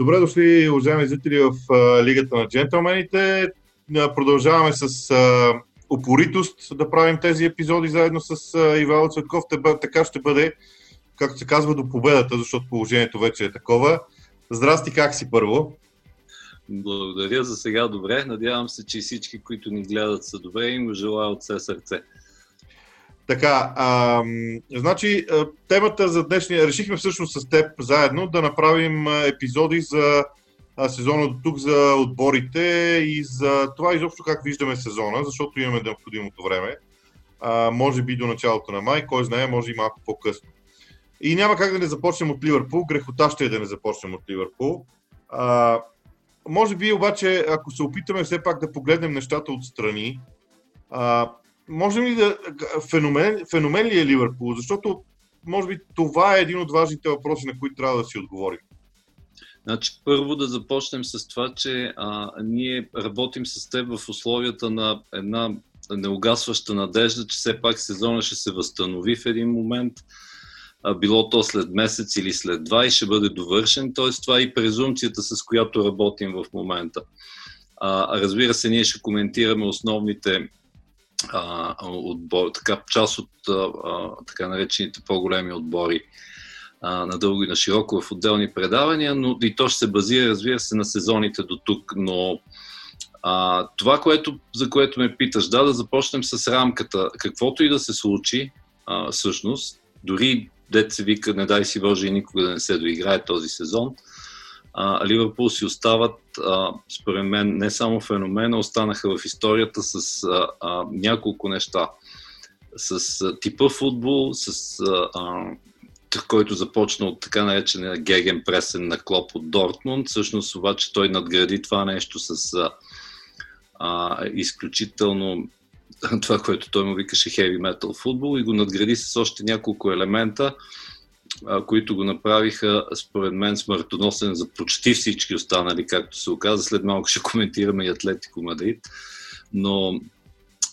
Добре дошли, уважаеми зрители в Лигата на джентълмените. Продължаваме с упоритост да правим тези епизоди заедно с Ивайло Цветков. Така ще бъде, както се казва, до победата, защото положението вече е такова. Здрасти, как си първо? Благодаря за сега добре. Надявам се, че всички, които ни гледат са добре и им желая от все сърце. Така, а, значи темата за днешния, решихме всъщност с теб заедно да направим епизоди за сезона до тук за отборите и за това изобщо как виждаме сезона, защото имаме необходимото време. А, може би до началото на май, кой знае, може и малко по-късно. И няма как да не започнем от Ливърпул. Грехота ще е да не започнем от Ливърпул. А, може би обаче, ако се опитаме все пак да погледнем нещата отстрани, а, можем ли да... Феномен, феномен ли е Ливърпул? Защото, може би, това е един от важните въпроси, на които трябва да си отговорим. Значи, първо да започнем с това, че а, ние работим с теб в условията на една неугасваща надежда, че все пак сезона ще се възстанови в един момент, а, било то след месец или след два и ще бъде довършен. Тоест, това е и презумцията, с която работим в момента. А, разбира се, ние ще коментираме основните а, отбор, така, част от а, така наречените по-големи отбори а, на дълго и на широко в отделни предавания, но и то ще се базира, разбира се, на сезоните до тук. Но а, това, което, за което ме питаш, да, да започнем с рамката. Каквото и да се случи, а, всъщност, дори дет се вика, не дай си Боже и никога да не се доиграе този сезон, а, Ливърпул си остават, а, според мен, не само феномена, останаха в историята с а, а, няколко неща. С а, типа футбол, с а, а, който започна от така наречения Геген Пресен на Клоп от Дортмунд. Всъщност обаче той надгради това нещо с а, а, изключително това, което той му викаше heavy metal футбол и го надгради с още няколко елемента, които го направиха, според мен, смъртоносен за почти всички останали, както се оказа. След малко ще коментираме и Атлетико Мадрид. Но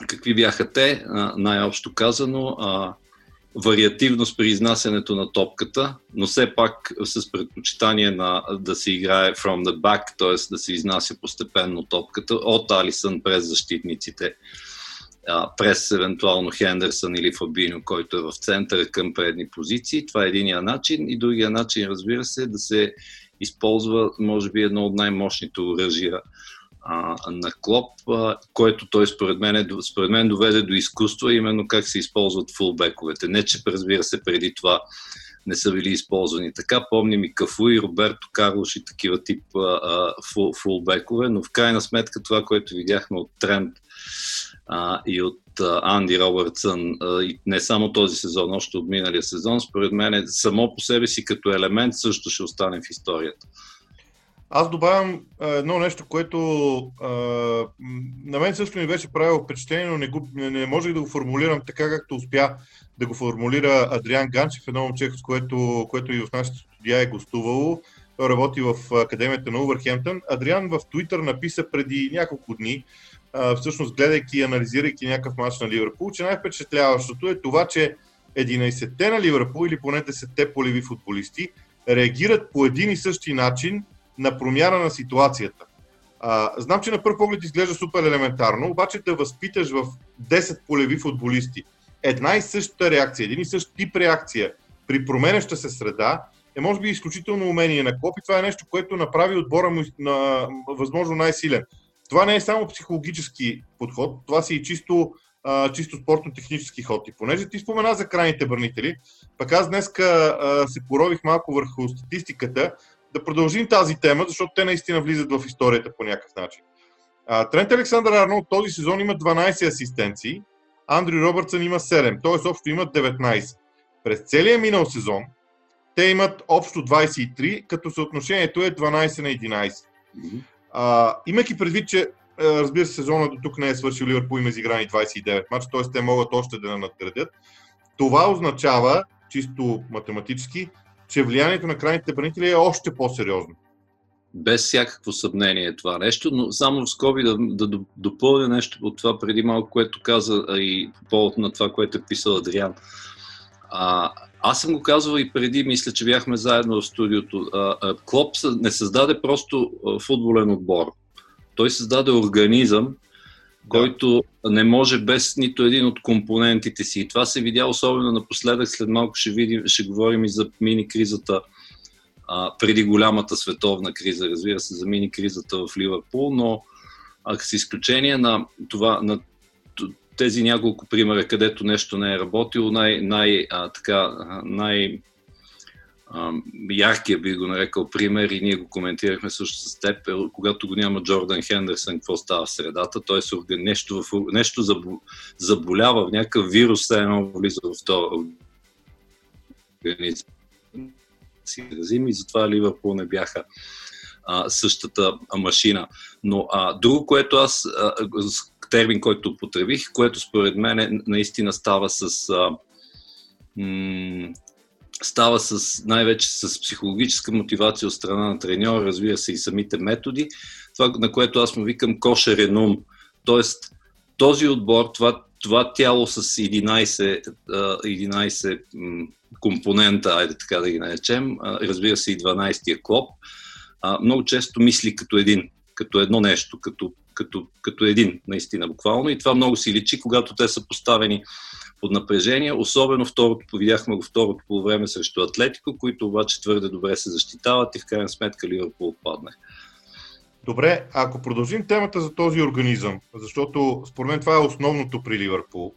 какви бяха те? Най-общо казано, вариативност при изнасянето на топката, но все пак с предпочитание на, да се играе from the back, т.е. да се изнася постепенно топката от Алисън през защитниците, през евентуално Хендерсън или Фабино, който е в центъра към предни позиции. Това е единия начин. И другия начин, разбира се, е да се използва, може би, едно от най-мощните оръжия а, на Клоп, а, което той според мен, е според мен доведе до изкуство, именно как се използват фулбековете. Не, че разбира се преди това не са били използвани така. Помним и Кафу и Роберто Карлош и такива тип а, фул, фулбекове, но в крайна сметка това, което видяхме от Тренд а, и от Анди Робъртсън, и не само този сезон, още от миналия сезон, според мен е само по себе си като елемент също ще остане в историята. Аз добавям едно нещо, което а, на мен също ми беше правило впечатление, но не, го, не, не можех да го формулирам така, както успя да го формулира Адриан Ганчев, едно момче, с което, което и в нашата студия е гостувало. Той работи в Академията на Увърхемптън. Адриан в Твитър написа преди няколко дни, а, всъщност гледайки и анализирайки някакъв матч на Ливърпул, че най-впечатляващото е това, че 11-те на Ливърпул или поне 10-те полеви футболисти реагират по един и същи начин на промяна на ситуацията. А, знам, че на първ поглед изглежда супер елементарно, обаче да възпиташ в 10 полеви футболисти една и съща реакция, един и същ тип реакция при променяща се среда, е може би изключително умение на Клоп и това е нещо, което направи отбора му на възможно най-силен. Това не е само психологически подход, това си и чисто, а, чисто спортно-технически ход. И понеже ти спомена за крайните бърнители, пък аз днес се порових малко върху статистиката, да продължим тази тема, защото те наистина влизат в историята по някакъв начин. Трент Александър Арнолд този сезон има 12 асистенции, Андрю Робъртсън има 7, т.е. общо имат 19. През целия минал сезон те имат общо 23, като съотношението е 12 на 11. Mm-hmm. А, имайки предвид, че разбира се, сезона до тук не е свършил Ливърпул има изиграни 29 мача, т.е. те могат още да надградят. Това означава, чисто математически, че влиянието на крайните бранители е още по-сериозно. Без всякакво съмнение това нещо, но само в скоби да, да допълня нещо от това преди малко, което каза и по повод на това, което е писал Адриан. А, аз съм го казвал и преди, мисля, че бяхме заедно в студиото. Клоп не създаде просто футболен отбор. Той създаде организъм, който не може без нито един от компонентите си. И това се видя особено напоследък. След малко ще, видим, ще говорим и за мини-кризата а, преди голямата световна криза, разбира се, за мини-кризата в Ливърпул, но а, с изключение на това, на тези няколко примера, където нещо не е работило, най, най, а, така, най яркия би го нарекал пример и ние го коментирахме също с теб, е, когато го няма Джордан Хендерсън, какво става в средата, той се нещо, в, нещо заболява в някакъв вирус, все едно влиза в този организъм. И затова Ливърпул не бяха а, същата машина. Но а, друго, което аз, а, термин, който употребих, което според мен наистина става с а, м- става с, най-вече с психологическа мотивация от страна на треньора, разбира се и самите методи, това на което аз му викам кошерен Тоест, този отбор, това, това тяло с 11, 11 компонента, айде така да ги наречем, разбира се и 12-тия клоп, много често мисли като един, като едно нещо, като, като, като един, наистина, буквално. И това много си личи, когато те са поставени под напрежение, особено второто, видяхме го второто по време срещу Атлетико, които обаче твърде добре се защитават и в крайна сметка Ливърпул отпадне. Добре, ако продължим темата за този организъм, защото според мен това е основното при Ливърпул.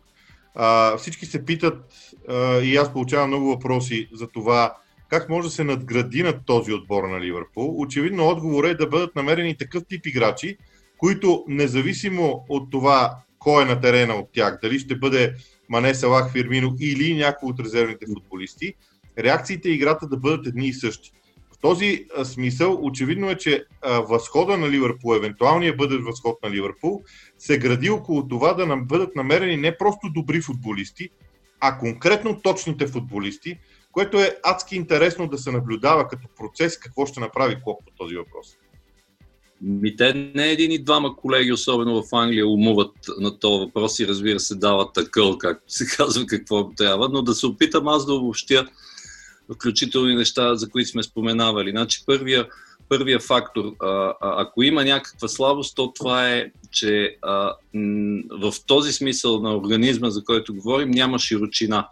А, всички се питат а, и аз получавам много въпроси за това как може да се надгради над този отбор на Ливърпул. Очевидно отговор е да бъдат намерени такъв тип играчи, които независимо от това кой е на терена от тях, дали ще бъде Мане Салах Фирмино или някой от резервните футболисти, реакциите и играта да бъдат едни и същи. В този смисъл, очевидно е, че възхода на Ливърпул, евентуалният бъдещ възход на Ливърпул, се гради около това да бъдат намерени не просто добри футболисти, а конкретно точните футболисти, което е адски интересно да се наблюдава като процес какво ще направи Клоп по този въпрос. Ми те не един и двама колеги, особено в Англия, умуват на този въпрос и разбира се дават такъл, както се казва какво трябва, но да се опитам аз да обобщя включително неща, за които сме споменавали. Значи първия, първия фактор, а, ако има някаква слабост, то това е, че а, в този смисъл на организма, за който говорим, няма широчина.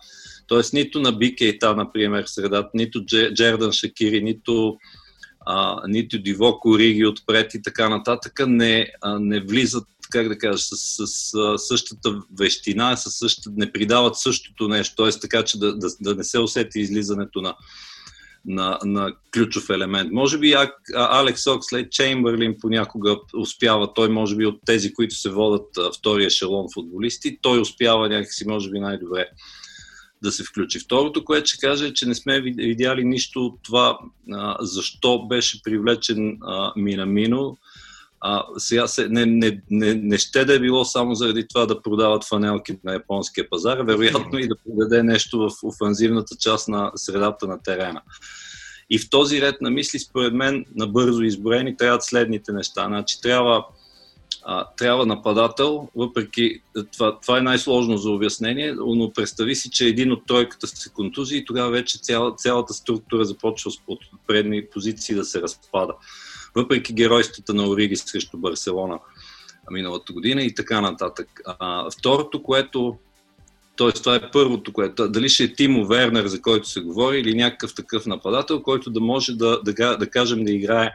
Тоест нито на Бикейта, например, средата, нито Джердан Шакири, нито а, нито Диво Кориги отпред и така нататък не, а, не влизат, как да кажа, с, с, с същата вещина, с същата, не придават същото нещо, т.е. така, че да, да, да не се усети излизането на, на, на ключов елемент. Може би а, Алекс Окслей, Чеймбърлин понякога успява, той може би от тези, които се водят втория ешелон футболисти, той успява някакси, може би най-добре да се включи. Второто, което ще кажа е, че не сме видяли нищо от това а, защо беше привлечен а, Минамино. А, сега се, не, не, не, не ще да е било само заради това да продават фанелки на японския пазар, вероятно и да продаде нещо в офанзивната част на средата на терена. И в този ред на мисли, според мен, набързо изброени, трябват следните неща. Значи, трябва а, трябва нападател, въпреки това, това е най-сложно за обяснение, но представи си, че един от тройката се контузи и тогава вече цяла, цялата структура започва от предни позиции да се разпада. Въпреки геройствата на Ориги срещу Барселона миналата година и така нататък. А, второто, което т.е. това е първото, което. Дали ще е Тимо Вернер, за който се говори, или някакъв такъв нападател, който да може да, да, да кажем да играе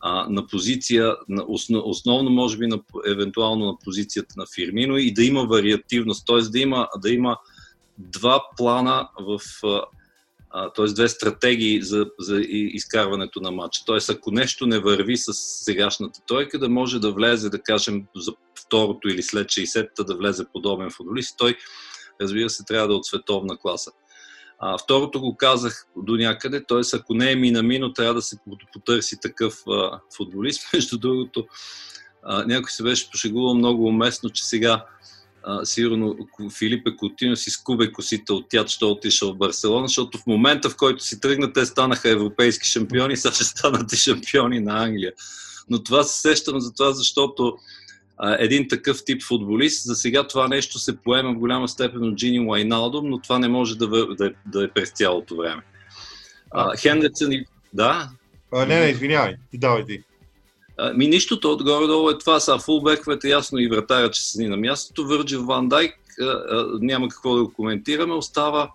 а, на позиция, на основ, основно може би на, евентуално на позицията на Фирмино и да има вариативност, т.е. Да има, да има два плана в т.е. две стратегии за, за изкарването на матча. Т.е. ако нещо не върви с сегашната тройка, да може да влезе, да кажем, за второто или след 60-та да влезе подобен футболист, той, разбира се, трябва да е от световна класа. А, второто го казах до някъде, т.е. ако не е Минамино, трябва да се потърси такъв а, футболист. Между другото, а, някой се беше пошегувал много уместно, че сега а, сигурно Филипе Котино си скубе косите от тя, що отишъл в Барселона, защото в момента, в който си тръгна, те станаха европейски шампиони, сега ще станат и шампиони на Англия. Но това се сещам за това, защото един такъв тип футболист. За сега това нещо се поема в голяма степен от Джини Лайналдом, но това не може да, да, да е през цялото време. А, Хендерсън и... Да? А, не, не, извинявай. Ти давай ти. Ми нищото отгоре-долу е това. Са фулбековете ясно и вратаря, че са ни на мястото. Върджил Ван Дайк няма какво да го коментираме. Остава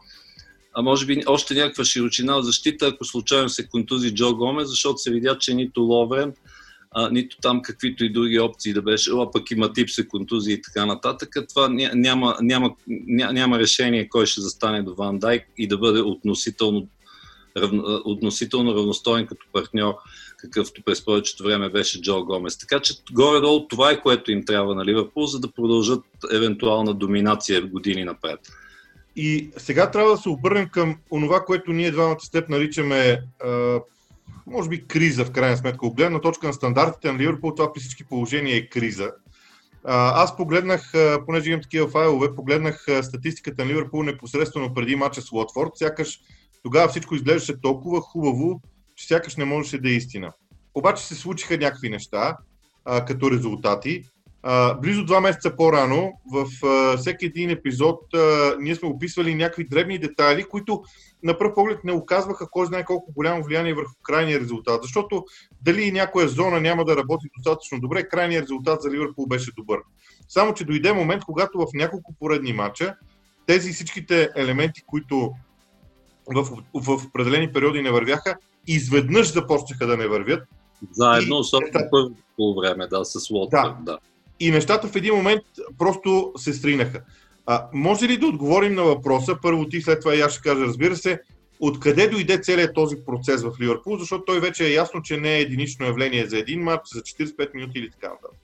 а може би още някаква широчина в защита, ако случайно се контузи Джо Гомес, защото се видя, че нито Ловрен, а, нито там каквито и други опции да беше, а пък има тип се контузии и така нататък. Това няма, няма, няма, няма решение кой ще застане до Ван Дайк и да бъде относително, равно, относително равностоен като партньор, какъвто през повечето време беше Джо Гомес. Така че горе-долу това е което им трябва на Ливърпул, за да продължат евентуална доминация години напред. И сега трябва да се обърнем към онова, което ние двамата с теб наричаме може би криза в крайна сметка. От точка на стандартите на Ливърпул, това при всички положения е криза. Аз погледнах, понеже имам такива файлове, погледнах статистиката на Ливърпул непосредствено преди мача с Лотфорд. Сякаш тогава всичко изглеждаше толкова хубаво, че сякаш не можеше да е истина. Обаче се случиха някакви неща като резултати. А, близо два месеца по-рано, в а, всеки един епизод, а, ние сме описвали някакви дребни детайли, които на пръв поглед не оказваха кой знае колко голямо влияние върху крайния резултат. Защото дали някоя зона няма да работи достатъчно добре, крайният резултат за Ливърпул беше добър. Само, че дойде момент, когато в няколко поредни матча тези всичките елементи, които в, в определени периоди не вървяха, изведнъж започнаха да не вървят. Заедно, и... особено първото време, да, с Лотър, да. да и нещата в един момент просто се сринаха. А, може ли да отговорим на въпроса, първо ти, след това и аз ще кажа, разбира се, откъде дойде целият този процес в Ливърпул, защото той вече е ясно, че не е единично явление за един матч, за 45 минути или така нататък.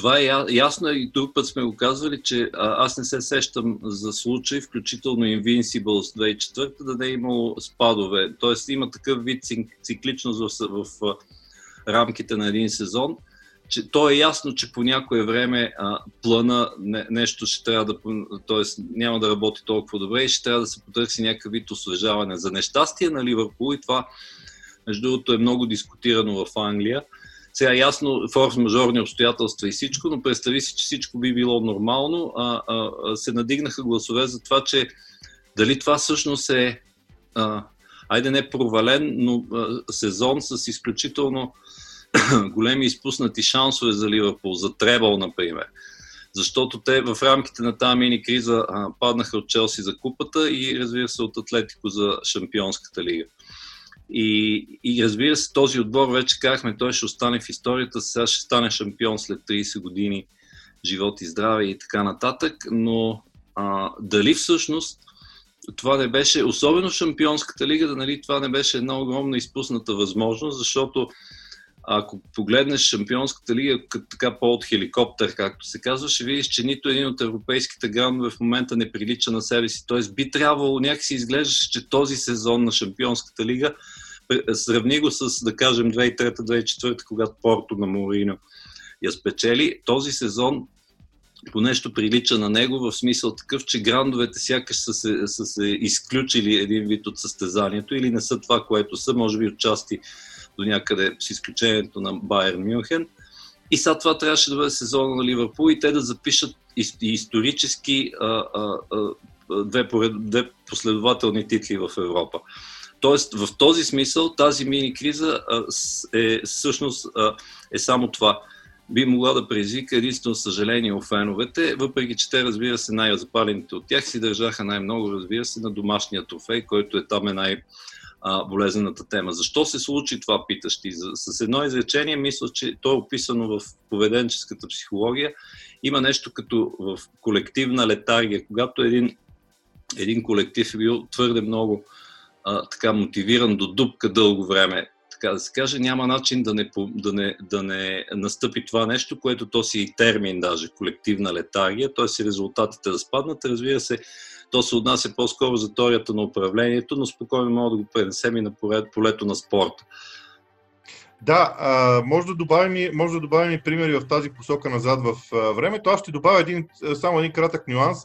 Това е ясно и друг път сме го казвали, че аз не се сещам за случай, включително Invincibles 2004, да не е имало спадове. Тоест има такъв вид цикличност в, в рамките на един сезон – че то е ясно, че по някое време а, плана не, нещо ще трябва да, т.е. няма да работи толкова добре и ще трябва да се потърси някакъв вид освежаване. За нещастие на Ливърпул и това, между другото, е много дискутирано в Англия. Сега ясно, форс-мажорни обстоятелства и всичко, но представи си, че всичко би било нормално. А, а, а се надигнаха гласове за това, че дали това всъщност е, а, айде не провален, но а, сезон с изключително големи изпуснати шансове за Ливърпул, за Требъл, например. Защото те в рамките на тази мини криза паднаха от Челси за купата и разбира се от Атлетико за Шампионската лига. И, и разбира се, този отбор вече казахме, той ще остане в историята, сега ще стане шампион след 30 години живот и здраве и така нататък, но а, дали всъщност това не беше, особено Шампионската лига, да нали, това не беше една огромна изпусната възможност, защото ако погледнеш Шампионската лига така по-от хеликоптер, както се казва, ще видиш, че нито един от европейските грандове в момента не прилича на себе си. Тоест би трябвало, някакси изглеждаше, че този сезон на Шампионската лига, сравни го с, да кажем, 2003-2004, когато Порто на Морино я спечели, този сезон по нещо прилича на него, в смисъл такъв, че грандовете сякаш са се, са се изключили един вид от състезанието или не са това, което са, може би отчасти до някъде с изключението на Байер Мюнхен. И сега това трябваше да бъде сезона на Ливърпул и те да запишат исторически а, а, а, две, поред, две последователни титли в Европа. Тоест, в този смисъл, тази мини-криза е всъщност е само това. Би могла да предизвика единствено съжаление у феновете, въпреки че те, разбира се, най-запалените от тях си държаха най-много, разбира се, на домашния трофей, който е там е най- а, болезнената тема. Защо се случи това, питаш ти? С едно изречение, мисля, че то е описано в поведенческата психология. Има нещо като в колективна летаргия, когато един, един колектив е бил твърде много а, така мотивиран до дупка дълго време, така да се каже, няма начин да не, да, не, да не настъпи това нещо, което то си и термин даже, колективна летаргия, т.е. резултатите да спаднат. Разбира се, то се отнася по-скоро за теорията на управлението, но спокойно мога да го пренесем и на полето на спорта. Да, може, да добавим, може да добавим и примери в тази посока назад в времето. Аз ще добавя един, само един кратък нюанс,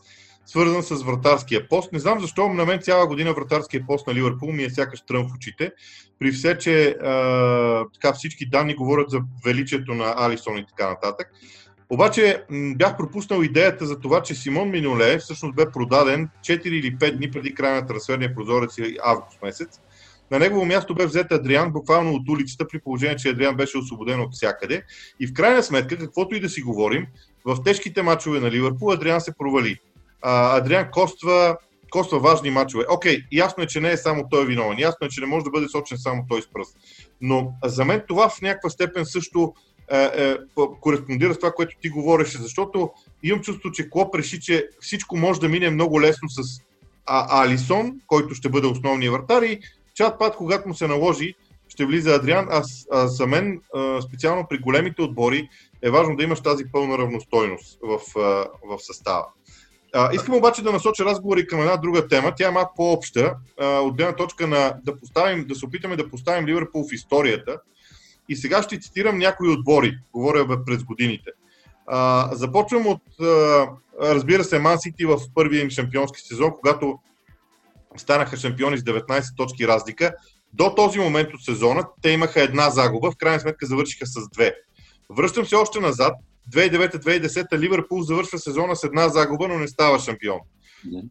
свързан с вратарския пост. Не знам защо на мен цяла година вратарския пост на Ливърпул ми е сякаш трън в очите. При все, че така, всички данни говорят за величието на Алисон и така нататък. Обаче бях пропуснал идеята за това, че Симон Миноле всъщност бе продаден 4 или 5 дни преди края на трансферния прозорец и август месец. На негово място бе взет Адриан буквално от улицата, при положение, че Адриан беше освободен от всякъде. И в крайна сметка, каквото и да си говорим, в тежките мачове на Ливърпул Адриан се провали. А, Адриан коства, коства важни мачове. Окей, ясно е, че не е само той виновен. Ясно е, че не може да бъде сочен само той с пръст. Но за мен това в някаква степен също е, е, кореспондира с това, което ти говореше, защото имам чувство, че Клоп реши, че всичко може да мине много лесно с Алисон, който ще бъде основния вратар и чат пат, когато му се наложи, ще влиза Адриан, а, а за мен, специално при големите отбори, е важно да имаш тази пълна равностойност в, в състава. А, искам обаче да насоча разговори към една друга тема. Тя е малко по-обща. От гледна точка на да, поставим, да се опитаме да поставим Ливърпул в историята. И сега ще цитирам някои отбори, говоря бе, през годините. А, започвам от, а, разбира се, Ман Сити в първия им шампионски сезон, когато станаха шампиони с 19 точки разлика. До този момент от сезона те имаха една загуба, в крайна сметка завършиха с две. Връщам се още назад. 2009-2010 Ливърпул завършва сезона с една загуба, но не става шампион.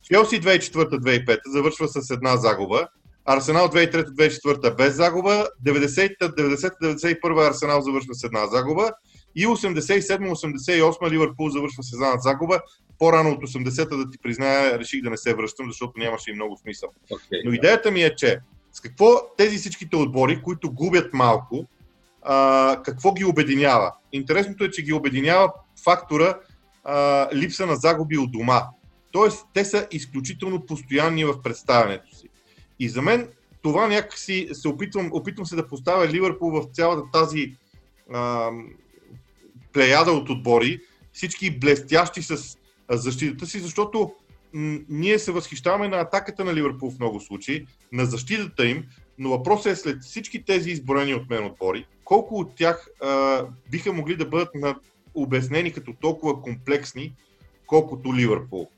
Челси 2004-2005 завършва с една загуба. Арсенал 2003-2004 без загуба. 90-91 Арсенал завършва с една загуба. И 87-88 Ливърпул завършва с една загуба. По-рано от 80-та да ти призная, реших да не се връщам, защото нямаше и много смисъл. Okay, Но идеята ми е, че с какво тези всичките отбори, които губят малко, а, какво ги обединява? Интересното е, че ги обединява фактора а, липса на загуби от дома. Тоест, те са изключително постоянни в представянето си. И за мен това някакси се опитвам, опитвам се да поставя Ливърпул в цялата тази а, плеяда от отбори, всички блестящи с защитата си, защото ние се възхищаваме на атаката на Ливърпул в много случаи, на защитата им, но въпросът е след всички тези изброени от мен отбори, колко от тях а, биха могли да бъдат на, обяснени като толкова комплексни, колкото Ливърпул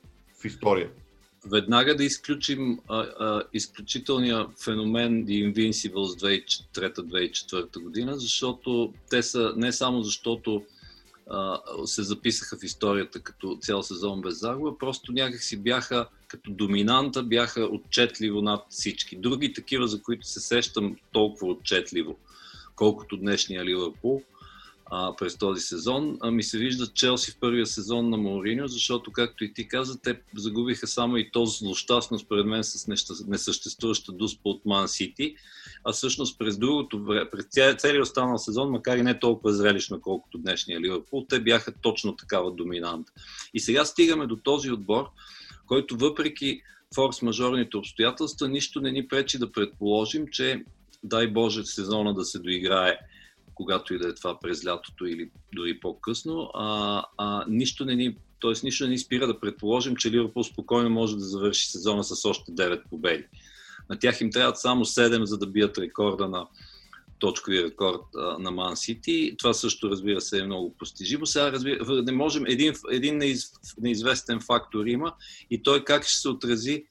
в историята? Веднага да изключим а, а, изключителния феномен The Invincibles 2003-2004 година, защото те са не само защото а, се записаха в историята като цял сезон без загуба, просто някакси бяха като доминанта, бяха отчетливо над всички. Други такива, за които се сещам толкова отчетливо, колкото днешния Ливърпул а, през този сезон. А ми се вижда Челси в първия сезон на Мауриньо, защото, както и ти каза, те загубиха само и то злощастно, според мен, с несъществуваща дуспа от Ман Сити. А всъщност през другото време, през целият останал сезон, макар и не толкова зрелищно, колкото днешния Ливърпул, те бяха точно такава доминанта. И сега стигаме до този отбор, който въпреки форс-мажорните обстоятелства, нищо не ни пречи да предположим, че дай Боже сезона да се доиграе когато и да е това през лятото или дори по-късно, а, а, нищо не ни т.е. нищо не ни спира да предположим, че Ливърпул спокойно може да завърши сезона с още 9 победи. На тях им трябват само 7, за да бият рекорда на точкови рекорд а, на Ман Сити. Това също, разбира се, е много постижимо. Сега, разбира, не можем, един, един неиз, неизвестен фактор има и той как ще се отрази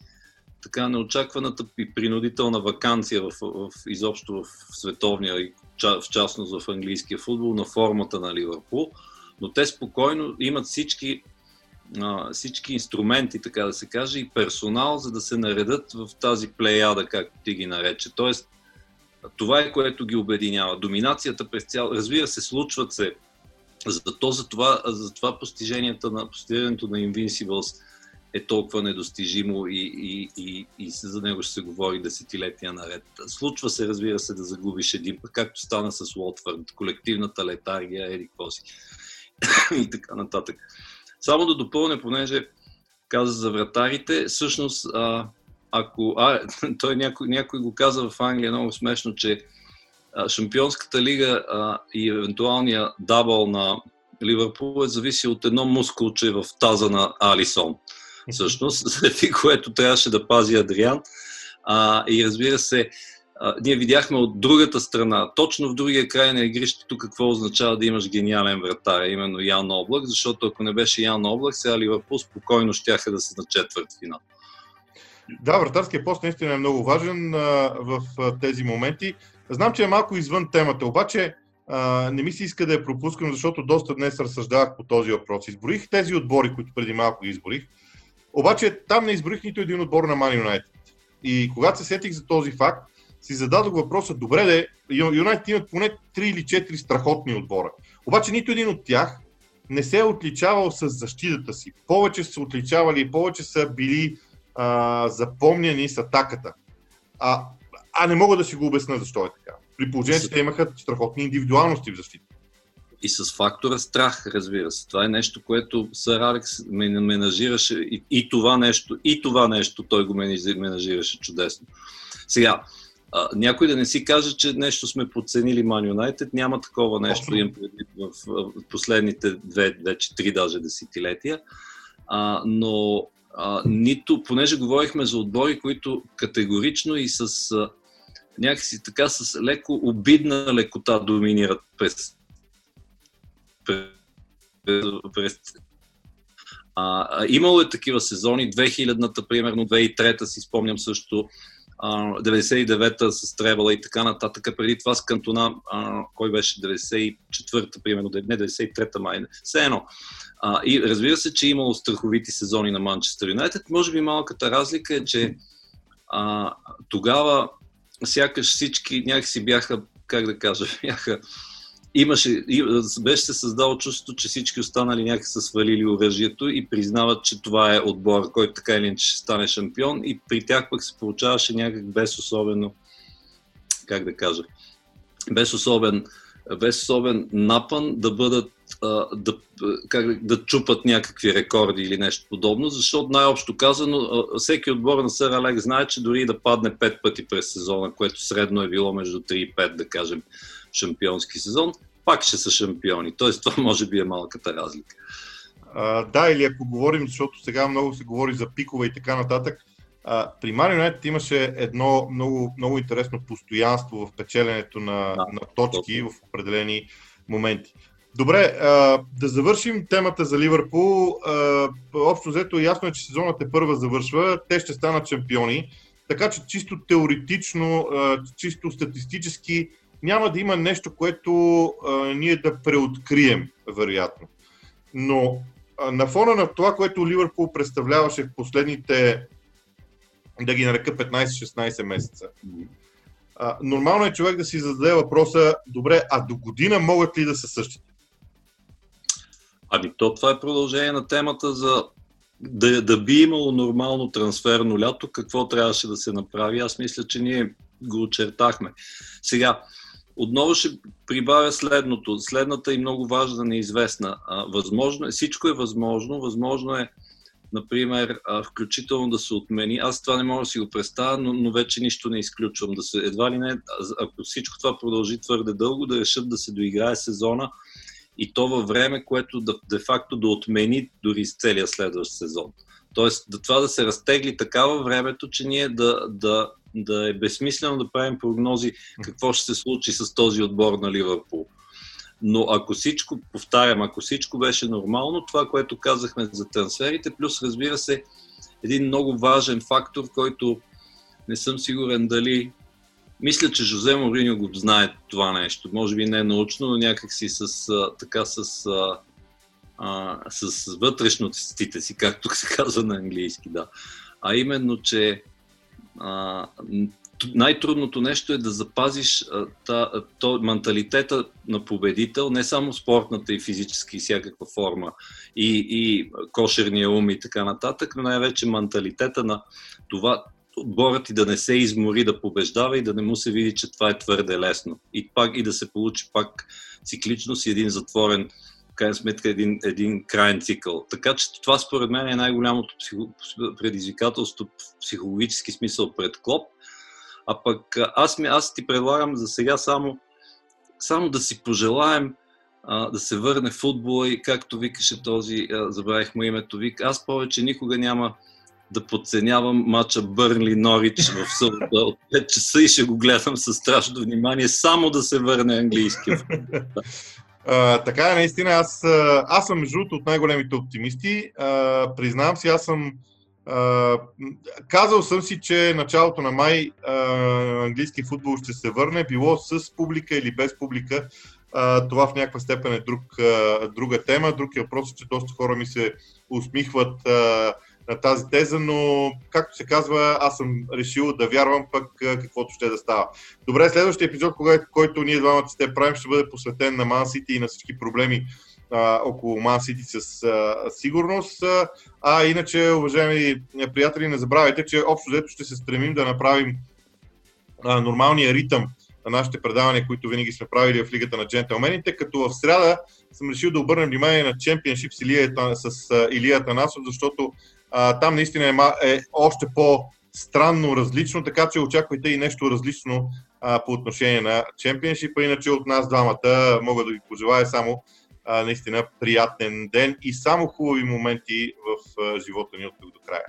така неочакваната и принудителна вакансия в, в, изобщо в световния, в частност в английския футбол, на формата на Ливърпул. Но те спокойно имат всички, всички инструменти, така да се каже, и персонал, за да се наредат в тази плеяда, както ти ги нарече. Тоест, това е което ги обединява. Доминацията през цял... Разбира се, случват се. За, за, това, за това постижението на, постижението на Invincibles е толкова недостижимо и, и, и, и за него ще се говори десетилетия наред. Случва се, разбира се, да загубиш един път, както стана с Уотфорд, колективната летаргия, еди си и така нататък. Само да допълня, понеже каза за вратарите, всъщност, а, ако... А, той някой, някой го каза в Англия много смешно, че Шампионската лига а, и евентуалния дабъл на Ливърпул е зависи от едно мускулче в таза на Алисон всъщност, заради което трябваше да пази Адриан. А, и разбира се, а, ние видяхме от другата страна, точно в другия край на игрището, какво означава да имаш гениален вратар, именно Ян Облак, защото ако не беше Ян Облак, сега Ливърпул спокойно щяха да се на четвърт финал. Да, вратарския пост наистина е много важен а, в а, тези моменти. Знам, че е малко извън темата, обаче а, не ми се иска да я пропускам, защото доста днес разсъждавах по този въпрос. Изборих тези отбори, които преди малко изборих. Обаче там не изборих нито един отбор на Man United. И когато се сетих за този факт, си зададох въпроса, добре де, Юнайтед имат поне 3 или 4 страхотни отбора. Обаче нито един от тях не се е отличавал с защитата си. Повече са отличавали и повече са били а, запомняни с атаката. А, а не мога да си го обясня защо е така. При положение, че те имаха страхотни индивидуалности в защита. И с фактора страх, разбира се. Това е нещо, което Сър Алекс менажираше и, и това нещо, и това нещо той го менажираше чудесно. Сега, а, някой да не си каже, че нещо сме подценили Man United, няма такова нещо, имам предвид в, в последните две, вече три даже десетилетия. А, но а, нито, понеже говорихме за отбори, които категорично и с някакси така с леко обидна лекота доминират през, през, а, имало е такива сезони, 2000-та, примерно 2003-та си спомням също, 99-та с Тревела и така нататък. Преди това с Кантона, а, кой беше 94-та, примерно, не 93-та май, все едно. А, и разбира се, че е имало страховити сезони на Манчестър Юнайтед. Може би малката разлика е, че а, тогава сякаш всички някакси бяха, как да кажа, бяха имаше, беше се създало чувството, че всички останали някак са свалили оръжието и признават, че това е отбор, който така или иначе ще стане шампион. И при тях пък се получаваше някак без особено, как да кажа, без особен, без особен напън да бъдат да, как, да чупат някакви рекорди или нещо подобно, защото най-общо казано, всеки отбор на Сър Алек знае, че дори да падне 5 пъти през сезона, което средно е било между 3 и 5, да кажем, шампионски сезон, пак ще са шампиони. Тоест това може би е малката разлика. А, да, или ако говорим, защото сега много се говори за пикове и така нататък, а, при Марио Юнайтед имаше едно много, много интересно постоянство в печеленето на, да, на точки точно. в определени моменти. Добре, а, да завършим темата за Ливърпул. А, общо взето ясно е, че сезонът е първа завършва, те ще станат шампиони, така че чисто теоретично, а, чисто статистически няма да има нещо, което а, ние да преоткрием, вероятно. Но а, на фона на това, което Ливърпул представляваше в последните, да ги нарека 15-16 месеца, а, нормално е човек да си зададе въпроса, добре, а до година могат ли да са същите? Ами то това е продължение на темата за да, да би имало нормално трансферно лято, какво трябваше да се направи. Аз мисля, че ние го очертахме. Сега, отново ще прибавя следното. Следната и много важна неизвестна. Възможно е, всичко е възможно. Възможно е, например, включително да се отмени. Аз това не мога да си го представя, но, но вече нищо не изключвам. Да се, едва ли не, ако всичко това продължи твърде дълго, да решат да се доиграе сезона и то във време, което да, де-факто да отмени дори с целия следващ сезон. Тоест, да, това да се разтегли така във времето, че ние да, да, да е безсмислено да правим прогнози какво ще се случи с този отбор на Ливърпул. Но ако всичко, повтарям, ако всичко беше нормално, това, което казахме за трансферите, плюс разбира се, един много важен фактор, който не съм сигурен дали мисля, че Жозе Мориньо го знае това нещо. Може би не научно, но някакси с, така с, а, с вътрешностите си, както се казва на английски, да. А именно, че най-трудното нещо е да запазиш та, то, менталитета на победител, не само спортната и физически и всякаква форма, и, и кошерния ум и така нататък, но най-вече менталитета на това отборът и да не се измори да побеждава и да не му се види, че това е твърде лесно. И пак и да се получи пак цикличност и един затворен, крайна сметка, един, един крайен цикъл. Така че това според мен е най-голямото предизвикателство в психологически смисъл пред Клоп. А пък аз, аз ти предлагам за сега само, само да си пожелаем а, да се върне футбола и както викаше този, а, забравих му името, вик, аз повече никога няма да подценявам матча Бърнли Норич в събота от 5 часа и ще го гледам с страшно внимание, само да се върне английски. Така е, наистина. Аз, аз съм между от най-големите оптимисти. Uh, признавам си, аз съм. Uh, казал съм си, че началото на май uh, английски футбол ще се върне, било с публика или без публика. а, това в някаква степен е друг, а, друга тема. Друг е въпрос, че доста хора ми се усмихват а, на тази теза, но както се казва, аз съм решил да вярвам пък каквото ще да става. Добре, следващия епизод, който ние двамата сте правим, ще бъде посветен на Ман Сити и на всички проблеми а, около Ман Сити с а, сигурност. А иначе, уважаеми приятели, не забравяйте, че общо взето ще се стремим да направим а, нормалния ритъм на нашите предавания, които винаги сме правили в Лигата на джентълмените, като в среда съм решил да обърнем внимание на чемпионшип с с Илия Танасов, защото там наистина е, е още по-странно, различно, така че очаквайте и нещо различно а, по отношение на чемпионшипа. Иначе от нас двамата мога да ви пожелая само а, наистина приятен ден и само хубави моменти в а, живота ни от тук до края.